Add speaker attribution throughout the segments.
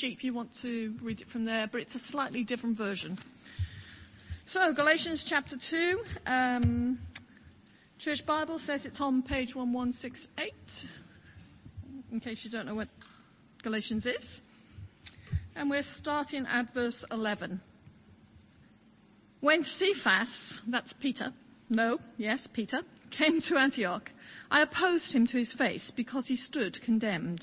Speaker 1: sheet if you want to read it from there, but it's a slightly different version. So, Galatians chapter 2. Um, Church Bible says it's on page 1168, in case you don't know what Galatians is. And we're starting at verse 11. When Cephas, that's Peter, no, yes, Peter, came to Antioch, I opposed him to his face because he stood condemned.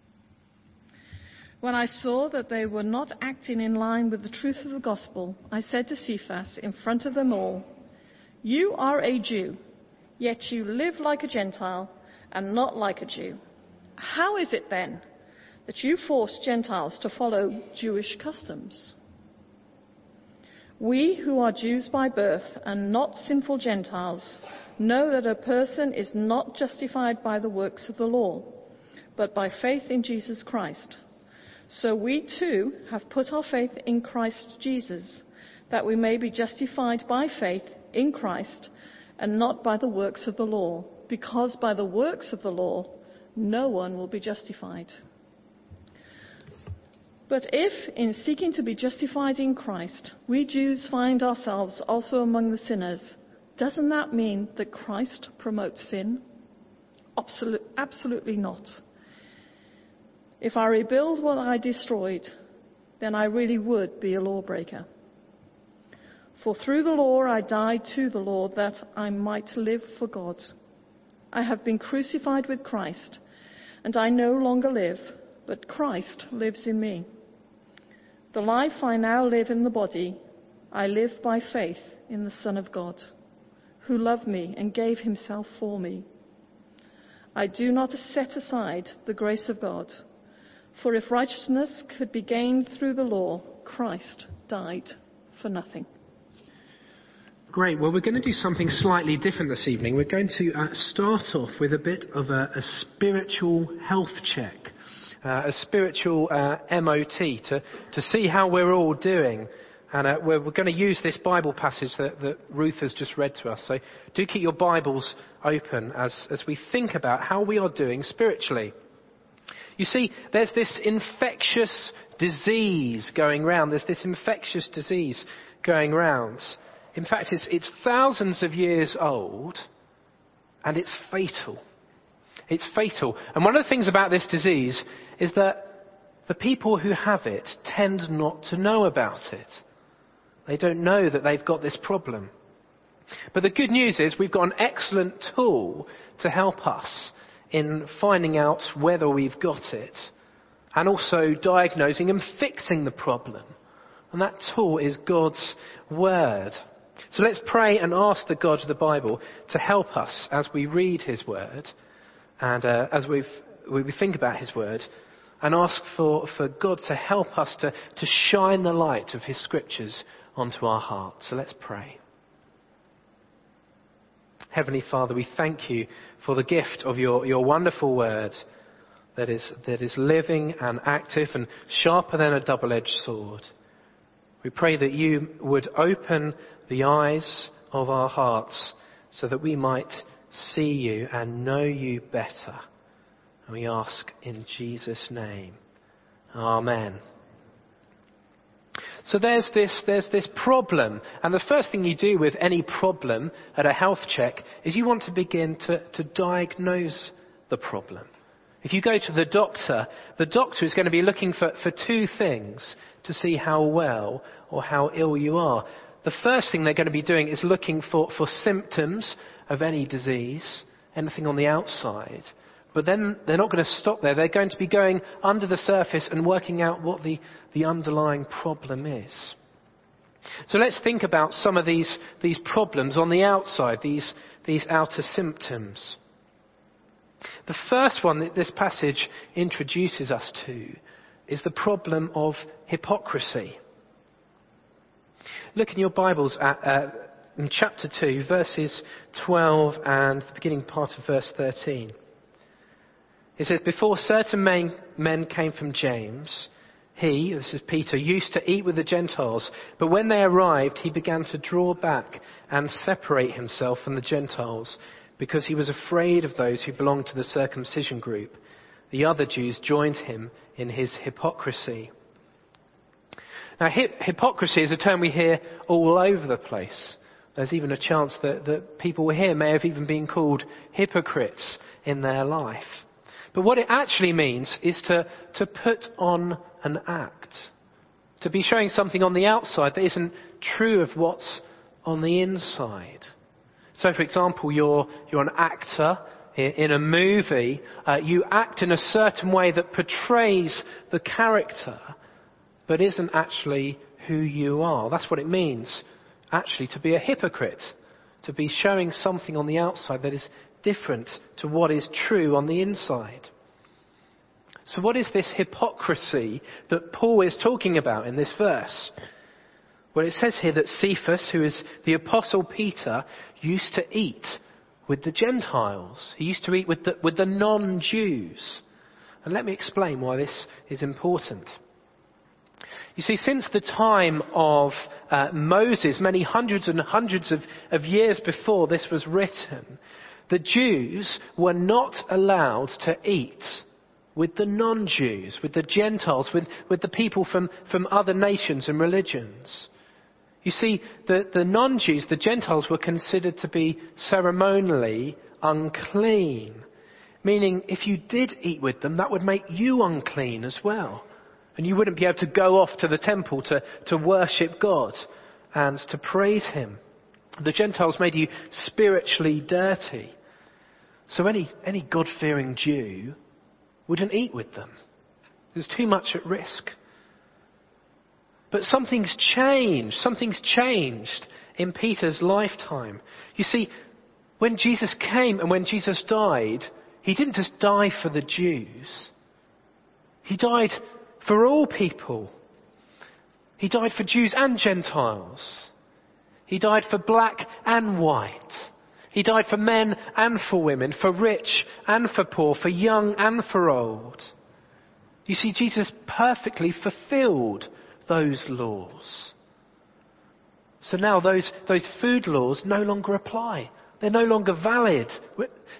Speaker 1: When I saw that they were not acting in line with the truth of the gospel, I said to Cephas in front of them all, You are a Jew Yet you live like a Gentile and not like a Jew. How is it then that you force Gentiles to follow Jewish customs? We who are Jews by birth and not sinful Gentiles know that a person is not justified by the works of the law, but by faith in Jesus Christ. So we too have put our faith in Christ Jesus, that we may be justified by faith in Christ and not by the works of the law, because by the works of the law no one will be justified. But if, in seeking to be justified in Christ, we Jews find ourselves also among the sinners, doesn't that mean that Christ promotes sin? Absolute, absolutely not. If I rebuild what I destroyed, then I really would be a lawbreaker. For through the law I died to the law that I might live for God. I have been crucified with Christ, and I no longer live, but Christ lives in me. The life I now live in the body, I live by faith in the Son of God, who loved me and gave himself for me. I do not set aside the grace of God, for if righteousness could be gained through the law, Christ died for nothing.
Speaker 2: Great. Well, we're going to do something slightly different this evening. We're going to uh, start off with a bit of a, a spiritual health check, uh, a spiritual uh, MOT to, to see how we're all doing. And uh, we're, we're, going to use this Bible passage that, that, Ruth has just read to us. So do keep your Bibles open as, as we think about how we are doing spiritually. You see, there's this infectious disease going round. There's this infectious disease going round. In fact, it's, it's thousands of years old and it's fatal. It's fatal. And one of the things about this disease is that the people who have it tend not to know about it. They don't know that they've got this problem. But the good news is we've got an excellent tool to help us in finding out whether we've got it and also diagnosing and fixing the problem. And that tool is God's Word. So let's pray and ask the God of the Bible to help us as we read His Word and uh, as we think about His Word and ask for, for God to help us to, to shine the light of His Scriptures onto our hearts. So let's pray. Heavenly Father, we thank you for the gift of your, your wonderful Word that is, that is living and active and sharper than a double edged sword. We pray that you would open the eyes of our hearts so that we might see you and know you better. And we ask in Jesus' name. Amen. So there's this, there's this problem. And the first thing you do with any problem at a health check is you want to begin to, to diagnose the problem. If you go to the doctor, the doctor is going to be looking for, for two things to see how well or how ill you are the first thing they're going to be doing is looking for, for symptoms of any disease, anything on the outside. But then they're not going to stop there. They're going to be going under the surface and working out what the, the underlying problem is. So let's think about some of these, these problems on the outside, these, these outer symptoms. The first one that this passage introduces us to is the problem of hypocrisy. Look in your Bibles at uh, in chapter 2, verses 12 and the beginning part of verse 13. It says, Before certain men, men came from James, he, this is Peter, used to eat with the Gentiles, but when they arrived, he began to draw back and separate himself from the Gentiles because he was afraid of those who belonged to the circumcision group. The other Jews joined him in his hypocrisy. Now, hypocrisy is a term we hear all over the place. There's even a chance that, that people here may have even been called hypocrites in their life. But what it actually means is to, to put on an act. To be showing something on the outside that isn't true of what's on the inside. So, for example, you're, you're an actor in, a movie. Uh, you act in a certain way that portrays the character, but isn't actually who you are. That's what it means, actually, to be a hypocrite. To be showing something on the outside that is different to what is true on the inside. So, what is this hypocrisy that Paul is talking about in this verse? Well, it says here that Cephas, who is the Apostle Peter, used to eat with the Gentiles. He used to eat with the, with the non Jews. And let me explain why this is important. You see, since the time of uh, Moses, many hundreds and hundreds of, of years before this was written, the Jews were not allowed to eat with the non Jews, with the Gentiles, with, with the people from, from other nations and religions. You see, the, the non Jews, the Gentiles, were considered to be ceremonially unclean. Meaning, if you did eat with them, that would make you unclean as well. And you wouldn't be able to go off to the temple to, to worship God and to praise Him. The Gentiles made you spiritually dirty. So any, any God fearing Jew wouldn't eat with them. There's too much at risk. But something's changed. Something's changed in Peter's lifetime. You see, when Jesus came and when Jesus died, he didn't just die for the Jews. He died for all people. He died for Jews and Gentiles. He died for black and white. He died for men and for women, for rich and for poor, for young and for old. You see, Jesus perfectly fulfilled those laws. So now those, those food laws no longer apply. They're no longer valid.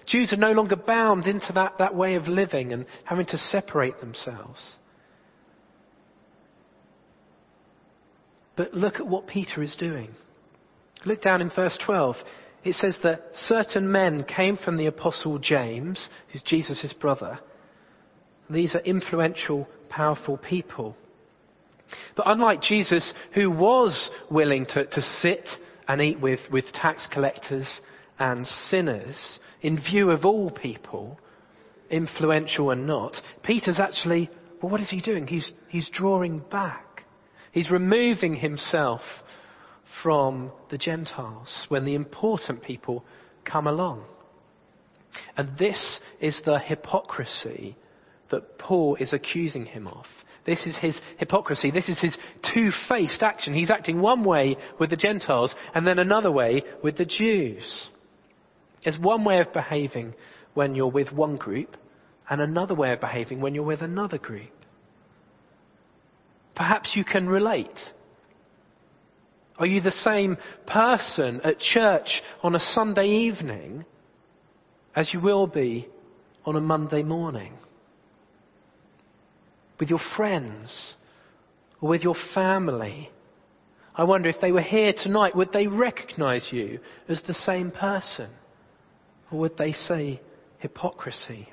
Speaker 2: Jews are no longer bound into that, that way of living and having to separate themselves. But look at what Peter is doing. Look down in verse 12 it says that certain men came from the apostle James, who's Jesus' brother. These are influential, powerful people. But unlike Jesus, who was willing to, to sit and eat with, with tax collectors and sinners, in view of all people, influential and not, Peter's actually, well, what is he doing? He's, he's drawing back. He's removing himself from the Gentiles when the important people come along. And this is the hypocrisy that Paul is accusing him of. This is his hypocrisy. This is his two-faced action. He's acting one way with the Gentiles and then another way with the Jews. It's one way of behaving when you're with one group and another way of behaving when you're with another group. Perhaps you can relate are you the same person at church on a Sunday evening as you will be on a Monday morning? With your friends or with your family? I wonder if they were here tonight, would they recognize you as the same person? Or would they say hypocrisy?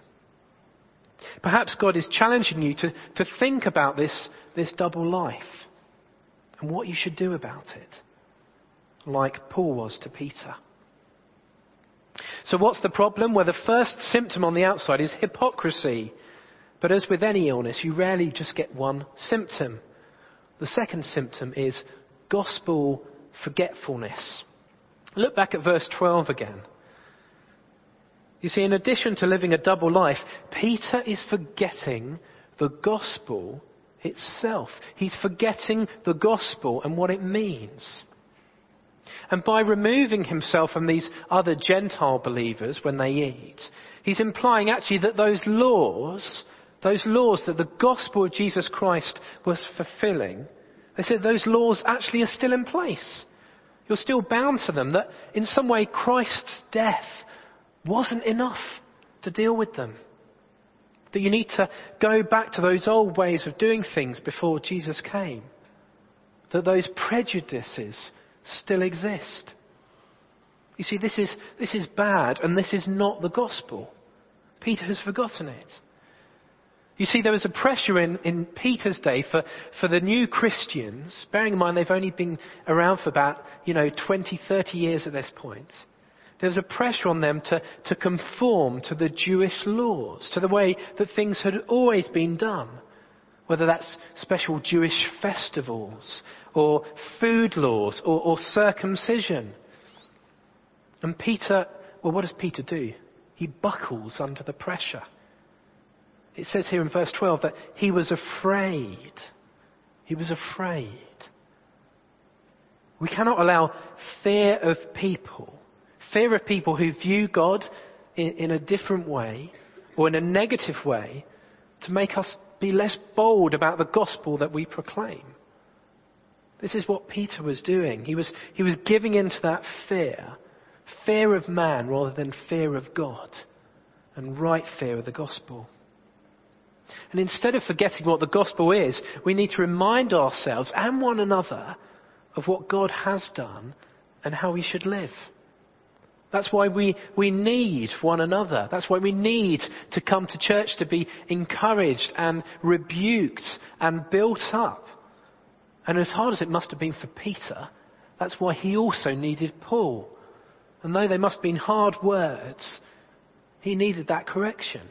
Speaker 2: Perhaps God is challenging you to, to think about this, this double life and what you should do about it, like Paul was to Peter. So, what's the problem? Well, the first symptom on the outside is hypocrisy. But as with any illness, you rarely just get one symptom. The second symptom is gospel forgetfulness. Look back at verse 12 again. You see, in addition to living a double life, Peter is forgetting the gospel itself. He's forgetting the gospel and what it means. And by removing himself from these other Gentile believers when they eat, he's implying actually that those laws, those laws that the gospel of Jesus Christ was fulfilling, they said those laws actually are still in place. You're still bound to them, that in some way Christ's death wasn't enough to deal with them. That you need to go back to those old ways of doing things before Jesus came. That those prejudices still exist. You see, this is, this is bad and this is not the gospel. Peter has forgotten it. You see, there was a pressure in, in Peter's day for, for the new Christians, bearing in mind they've only been around for about, you know, 20, 30 years at this point. There was a pressure on them to, to conform to the Jewish laws, to the way that things had always been done. Whether that's special Jewish festivals, or food laws, or, or circumcision. And Peter, well, what does Peter do? He buckles under the pressure. It says here in verse 12 that he was afraid. He was afraid. We cannot allow fear of people, fear of people who view God in, in, a different way or in a negative way, to make us be less bold about the gospel that we proclaim. This is what Peter was doing. He was, he was giving into that fear, fear of man rather than fear of God, and right fear of the gospel. And instead of forgetting what the gospel is, we need to remind ourselves and one another of what God has done and how we should live. That's why we, we need one another. That's why we need to come to church to be encouraged and rebuked and built up. And as hard as it must have been for Peter, that's why he also needed Paul. And though they must have been hard words, he needed that correction.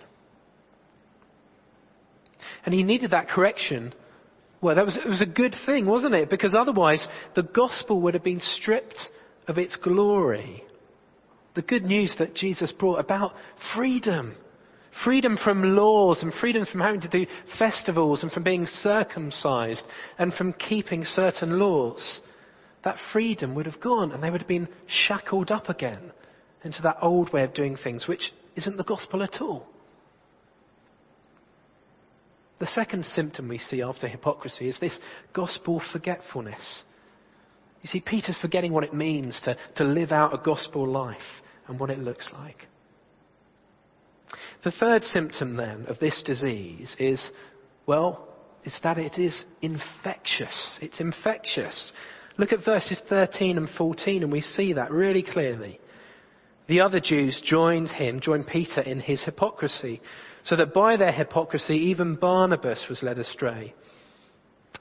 Speaker 2: And he needed that correction. Well, that was, it was a good thing, wasn't it? Because otherwise, the gospel would have been stripped of its glory. The good news that Jesus brought about freedom. Freedom from laws and freedom from having to do festivals and from being circumcised and from keeping certain laws. That freedom would have gone and they would have been shackled up again into that old way of doing things, which isn't the gospel at all. The second symptom we see after hypocrisy is this gospel forgetfulness. You see, Peter's forgetting what it means to, to live out a gospel life and what it looks like. The third symptom then of this disease is, well, it's that it is infectious. It's infectious. Look at verses 13 and 14 and we see that really clearly. The other Jews joined him, joined Peter in his hypocrisy so that by their hypocrisy even Barnabas was led astray.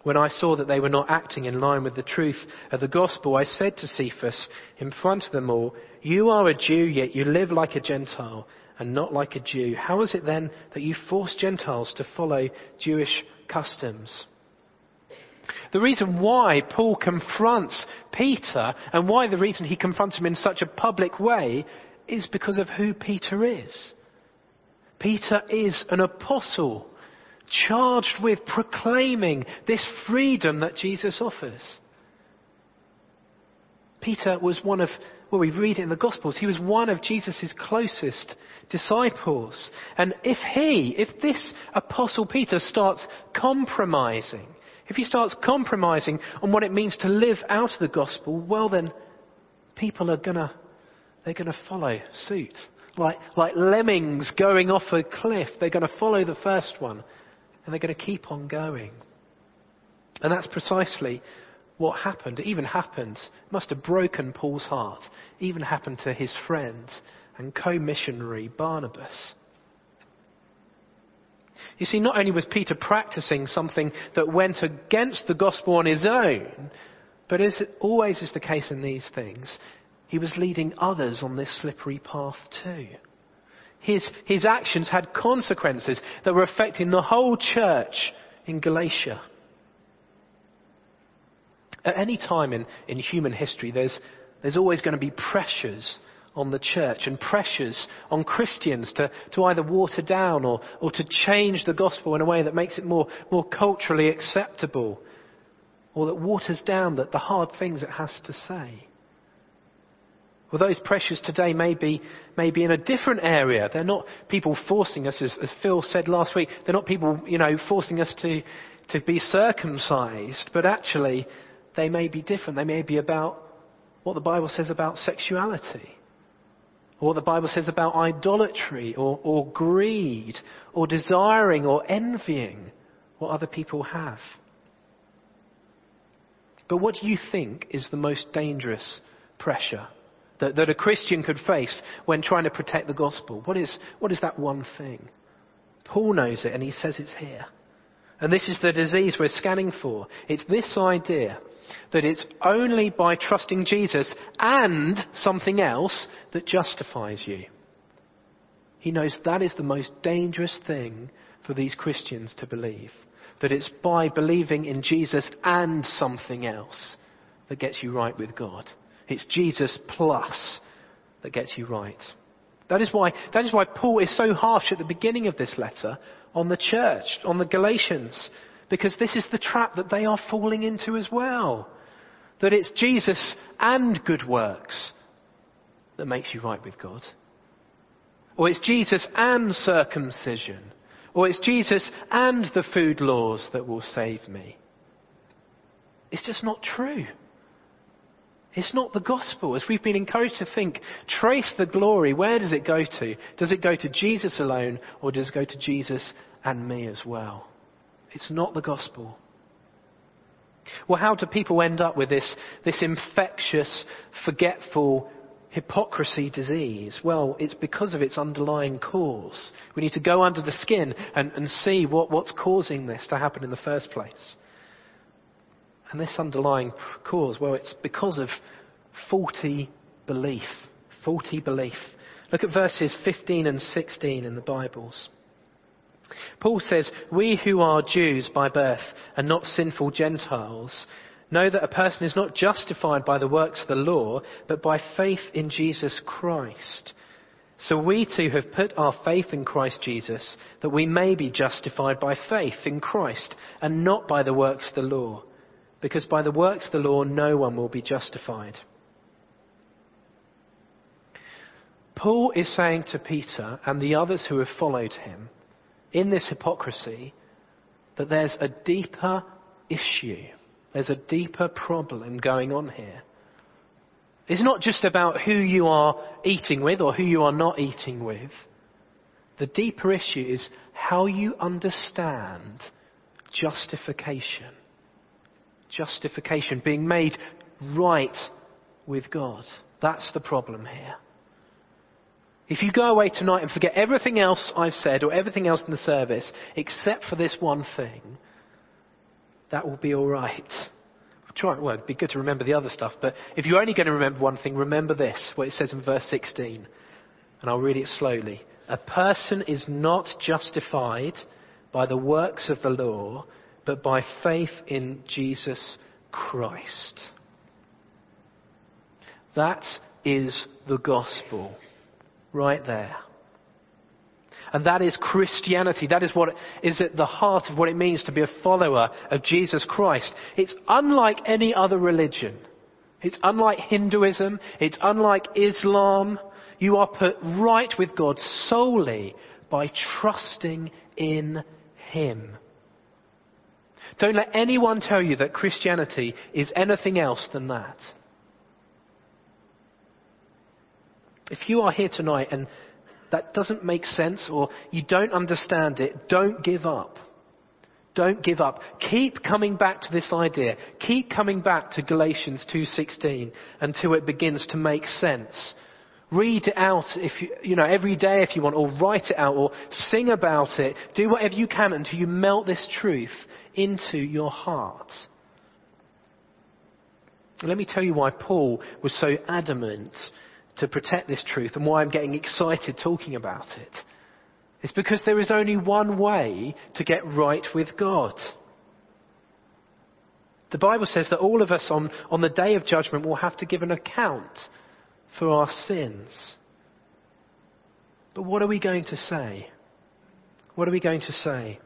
Speaker 2: When I saw that they were not acting in line with the truth of the gospel, I said to Cephas in front of them all, You are a Jew, yet you live like a Gentile and not like a Jew. How is it then that you force Gentiles to follow Jewish customs? The reason why Paul confronts Peter and why the reason he confronts him in such a public way is because of who Peter is. Peter is an apostle charged with proclaiming this freedom that Jesus offers. Peter was one of, well, we read it in the Gospels, he was one of Jesus' closest disciples. And if he, if this apostle Peter starts compromising, if he starts compromising on what it means to live out the gospel, well then, people are gonna, they're gonna follow suit like, like lemmings going off a cliff. They're to follow the first one and they're going to keep on going. And that's precisely what happened. It even happened, must have broken Paul's heart, it even happened to his friend and co missionary Barnabas. You see, not only was Peter practicing something that went against the gospel on his own, but as always is the case in these things, he was leading others on this slippery path too. His, his actions had consequences that were affecting the whole church in Galatia. At any time in, in human history, there's, there's always going to be pressures on the church and pressures on Christians to, to either water down or, or to change the gospel in a way that makes it more, more culturally acceptable or that waters down the, the hard things it has to say. Well, those pressures today may be, may be in a different area. They're not people forcing us, as, as Phil said last week, they're not people, you know, forcing us to, to be circumcised, but actually they may be different. They may be about what the Bible says about sexuality, or what the Bible says about idolatry, or, or greed, or desiring, or envying what other people have. But what do you think is the most dangerous pressure that, that a Christian could face when trying to protect the gospel? What is, what is that one thing? Paul knows it and he says it's here. And this is the disease we're scanning for. It's this idea that it's only by trusting Jesus and something else that justifies you. He knows that is the most dangerous thing for these Christians to believe. That it's by believing in Jesus and something else that gets you right with God. It's Jesus plus that gets you right. That is why, that is why Paul is so harsh at the beginning of this letter on the church, on the Galatians, because this is the trap that they are falling into as well. That it's Jesus and good works that makes you right with God. Or it's Jesus and circumcision. Or it's Jesus and the food laws that will save me. It's just not true. It's not the gospel. As we've been encouraged to think, trace the glory. Where does it go to? Does it go to Jesus alone or does it go to Jesus and me as well? It's not the gospel. Well, how do people end up with this, this infectious, forgetful hypocrisy disease? Well, it's because of its underlying cause. We need to go under the skin and, and see what, what's causing this to happen in the first place. And this underlying cause, well, it's because of faulty belief. Faulty belief. Look at verses 15 and 16 in the Bibles. Paul says, We who are Jews by birth and not sinful Gentiles know that a person is not justified by the works of the law, but by faith in Jesus Christ. So we too have put our faith in Christ Jesus, that we may be justified by faith in Christ and not by the works of the law because by the works of the law no one will be justified. Paul is saying to Peter and the others who have followed him in this hypocrisy that there's a deeper issue, there's a deeper problem going on here. It's not just about who you are eating with or who you are not eating with. The deeper issue is how you understand justification justification, being made right with God. That's the problem here. If you go away tonight and forget everything else I've said or everything else in the service except for this one thing, that will be alright. Try, well, it'd be good to remember the other stuff, but if you're only going to remember one thing, remember this, what it says in verse 16. And I'll read it slowly. A person is not justified by the works of the law, but by faith in Jesus Christ. That is the gospel right there. And that is Christianity. That is what is at the heart of what it means to be a follower of Jesus Christ. It's unlike any other religion. It's unlike Hinduism. It's unlike Islam. You are put right with God solely by trusting in Him. Don't let anyone tell you that Christianity is anything else than that. If you are here tonight and that doesn't make sense or you don't understand it, don't give up. Don't give up. Keep coming back to this idea. Keep coming back to Galatians 2:16 until it begins to make sense. Read it out if you, you know, every day if you want, or write it out, or sing about it. Do whatever you can until you melt this truth into your heart. Let me tell you why Paul was so adamant to protect this truth and why I'm getting excited talking about it. It's because there is only one way to get right with God. The Bible says that all of us on, on the day of judgment will have to give an account for our sins. But what are we going to say? What are we going to say?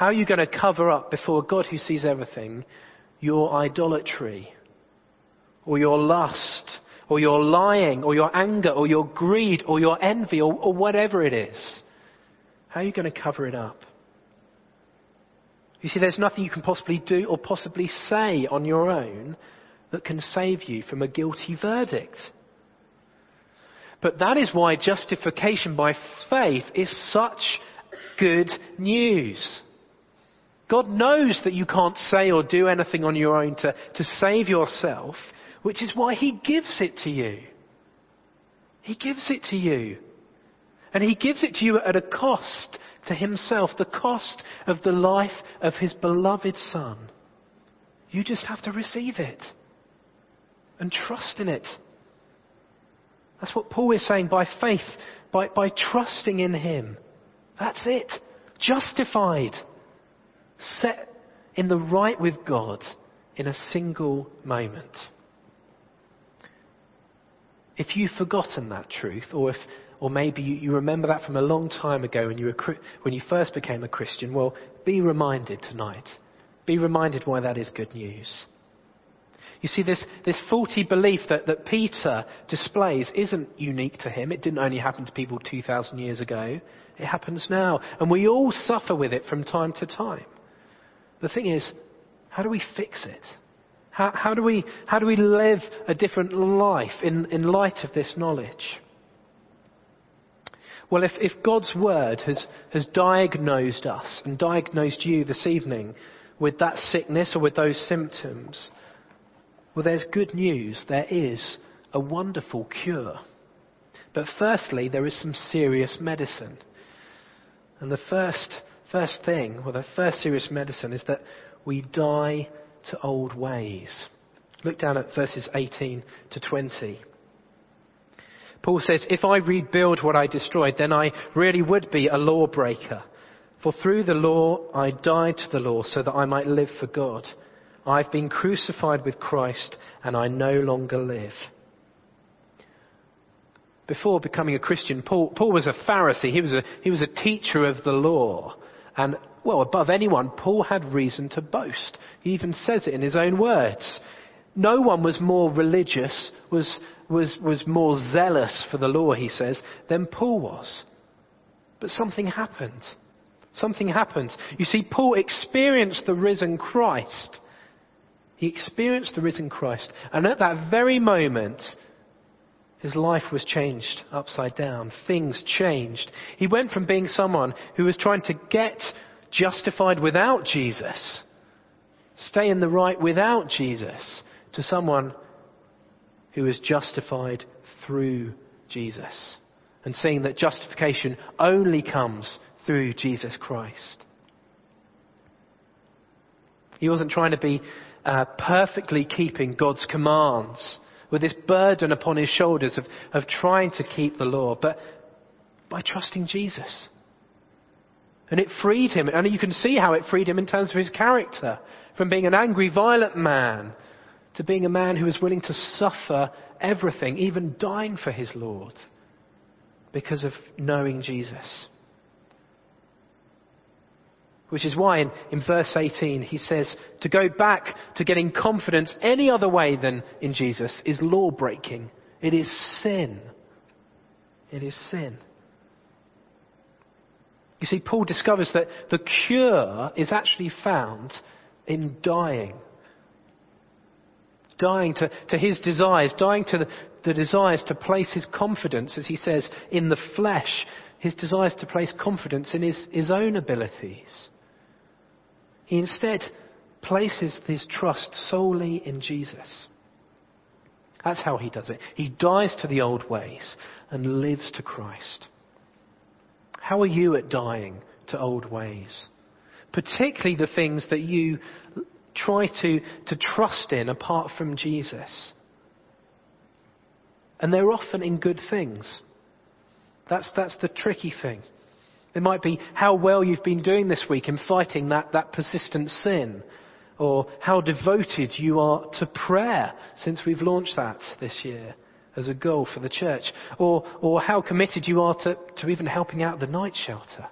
Speaker 2: How are you going to cover up before God who sees everything your idolatry or your lust or your lying, or your anger, or your greed, or your envy, or, or whatever it is, how are you going to cover it up? You see, there's nothing you can possibly do or possibly say on your own that can save you from a guilty verdict. But that is why justification by faith is such good news. God knows that you can't say or do anything on your own to, to save yourself, which is why He gives it to you. He gives it to you. And He gives it to you at a cost to Himself, the cost of the life of His beloved Son. You just have to receive it and trust in it. That's what Paul is saying by faith, by, by trusting in Him. That's it. Justified set in the right with God in a single moment. If you've forgotten that truth, or if, or maybe you, you remember that from a long time ago when you, were, when you first became a Christian, well, be reminded tonight. Be reminded why that is good news. You see, this, this faulty belief that, that Peter displays isn't unique to him. It didn't only happen to people 2,000 years ago. It happens now. And we all suffer with it from time to time. The thing is, how do we fix it? How, how, do, we, how do we live a different life in, in light of this knowledge? Well, if, if God's word has, has diagnosed us and diagnosed you this evening with that sickness or with those symptoms, well, there's good news. There is a wonderful cure. But firstly, there is some serious medicine. And the first First thing, or the first serious medicine, is that we die to old ways. Look down at verses 18 to 20. Paul says, If I rebuild what I destroyed, then I really would be a lawbreaker. For through the law I died to the law so that I might live for God. I've been crucified with Christ and I no longer live. Before becoming a Christian, Paul, Paul was a Pharisee. He was a, he was a teacher of the law. And, well, above anyone, Paul had reason to boast. He even says it in his own words. No one was more religious, was, was, was more zealous for the law, he says, than Paul was. But something happened. Something happened. You see, Paul experienced the risen Christ. He experienced the risen Christ. And at that very moment, his life was changed upside down. Things changed. He went from being someone who was trying to get justified without Jesus, stay in the right without Jesus, to someone who is justified through Jesus. And seeing that justification only comes through Jesus Christ. He wasn't trying to be uh, perfectly keeping God's commands with this burden upon his shoulders of, of trying to keep the law, but by trusting Jesus. And it freed him. And you can see how it freed him in terms of his character. From being an angry, violent man to being a man who was willing to suffer everything, even dying for his Lord, because of knowing Jesus. Which is why in, in verse 18 he says to go back to getting confidence any other way than in Jesus is law breaking. It is sin. It is sin. You see, Paul discovers that the cure is actually found in dying. Dying to, to his desires, dying to the, the desires to place his confidence, as he says, in the flesh, his desires to place confidence in his, his own abilities. He instead places his trust solely in Jesus. That's how he does it. He dies to the old ways and lives to Christ. How are you at dying to old ways? Particularly the things that you try to, to trust in apart from Jesus. And they're often in good things. That's, that's the tricky thing. It might be how well you've been doing this week in fighting that, that persistent sin, or how devoted you are to prayer since we've launched that this year as a goal for the church, or, or how committed you are to, to even helping out the night shelter,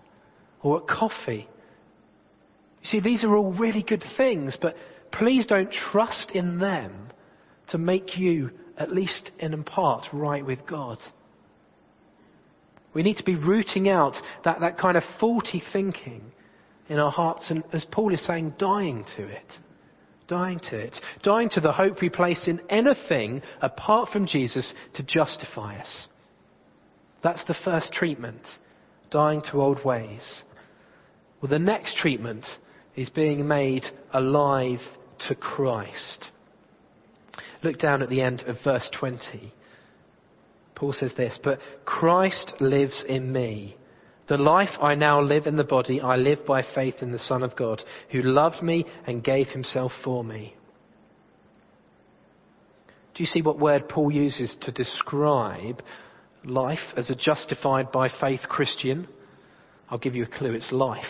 Speaker 2: or at coffee. You see, these are all really good things, but please don't trust in them to make you, at least in part, right with God. We need to be rooting out that, that kind of faulty thinking in our hearts, and as Paul is saying, dying to it. Dying to it. Dying to the hope we place in anything apart from Jesus to justify us. That's the first treatment. Dying to old ways. Well, the next treatment is being made alive to Christ. Look down at the end of verse 20. Paul says this, but Christ lives in me. The life I now live in the body, I live by faith in the Son of God, who loved me and gave himself for me. Do you see what word Paul uses to describe life as a justified by faith Christian? I'll give you a clue. It's life.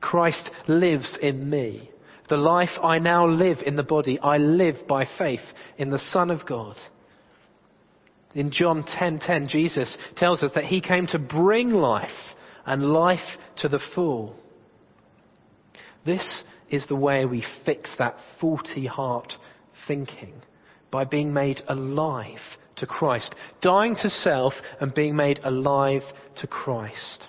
Speaker 2: Christ lives in me. The life I now live in the body, I live by faith in the Son of God. In John 10:10, Jesus tells us that he came to bring life and life to the full. This is the way we fix that faulty heart thinking by being made alive to Christ, dying to self and being made alive to Christ.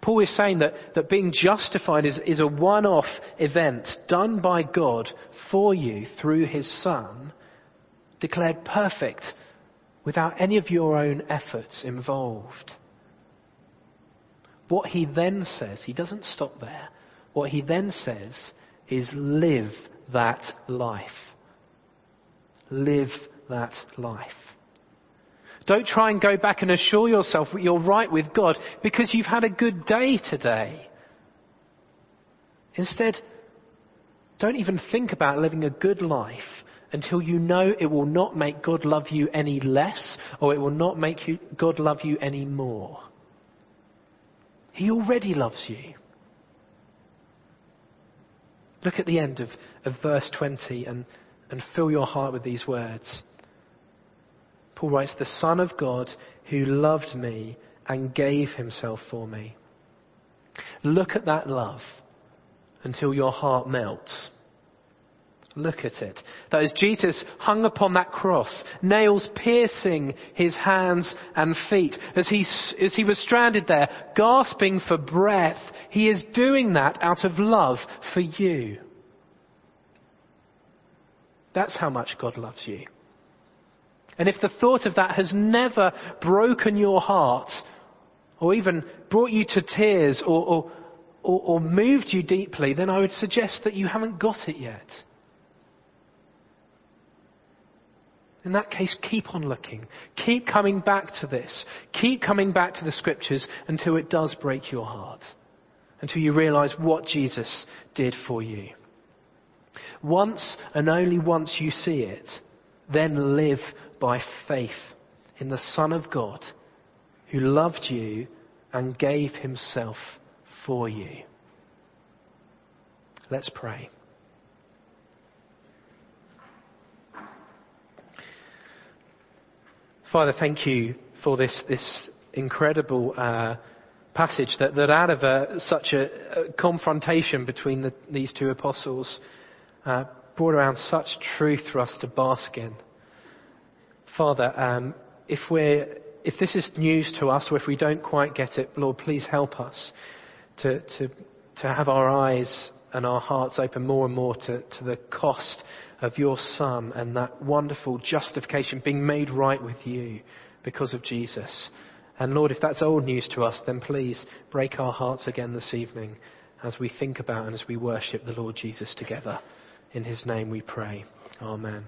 Speaker 2: Paul is saying that, that being justified is, is a one off event done by God for you through his Son, declared perfect without any of your own efforts involved. What he then says, he doesn't stop there. What he then says is live that life. Live that life. Don't try and go back and assure yourself that you're right with God because you've had a good day today. Instead, don't even think about living a good life until you know it will not make God love you any less or it will not make you, God love you any more. He already loves you. Look at the end of, of verse 20 and, and fill your heart with these words. Paul writes, The Son of God who loved me and gave himself for me. Look at that love until your heart melts. Look at it. That as Jesus hung upon that cross, nails piercing his hands and feet, as he, as he was stranded there, gasping for breath, he is doing that out of love for you. That's how much God loves you. And if the thought of that has never broken your heart, or even brought you to tears, or, or, or, or moved you deeply, then I would suggest that you haven't got it yet. In that case, keep on looking. Keep coming back to this. Keep coming back to the scriptures until it does break your heart. Until you realize what Jesus did for you. Once and only once you see it, then live by faith in the Son of God who loved you and gave himself for you. Let's pray. Father, thank you for this, this incredible uh, passage that, that out of a, such a, a, confrontation between the, these two apostles uh, brought around such truth for us to bask in. Father, um, if, we're, if this is news to us or if we don't quite get it, Lord, please help us to, to, to have our eyes and our hearts open more and more to, to the cost of your Son and that wonderful justification being made right with you because of Jesus. And Lord, if that's old news to us, then please break our hearts again this evening as we think about and as we worship the Lord Jesus together. In his name we pray. Amen.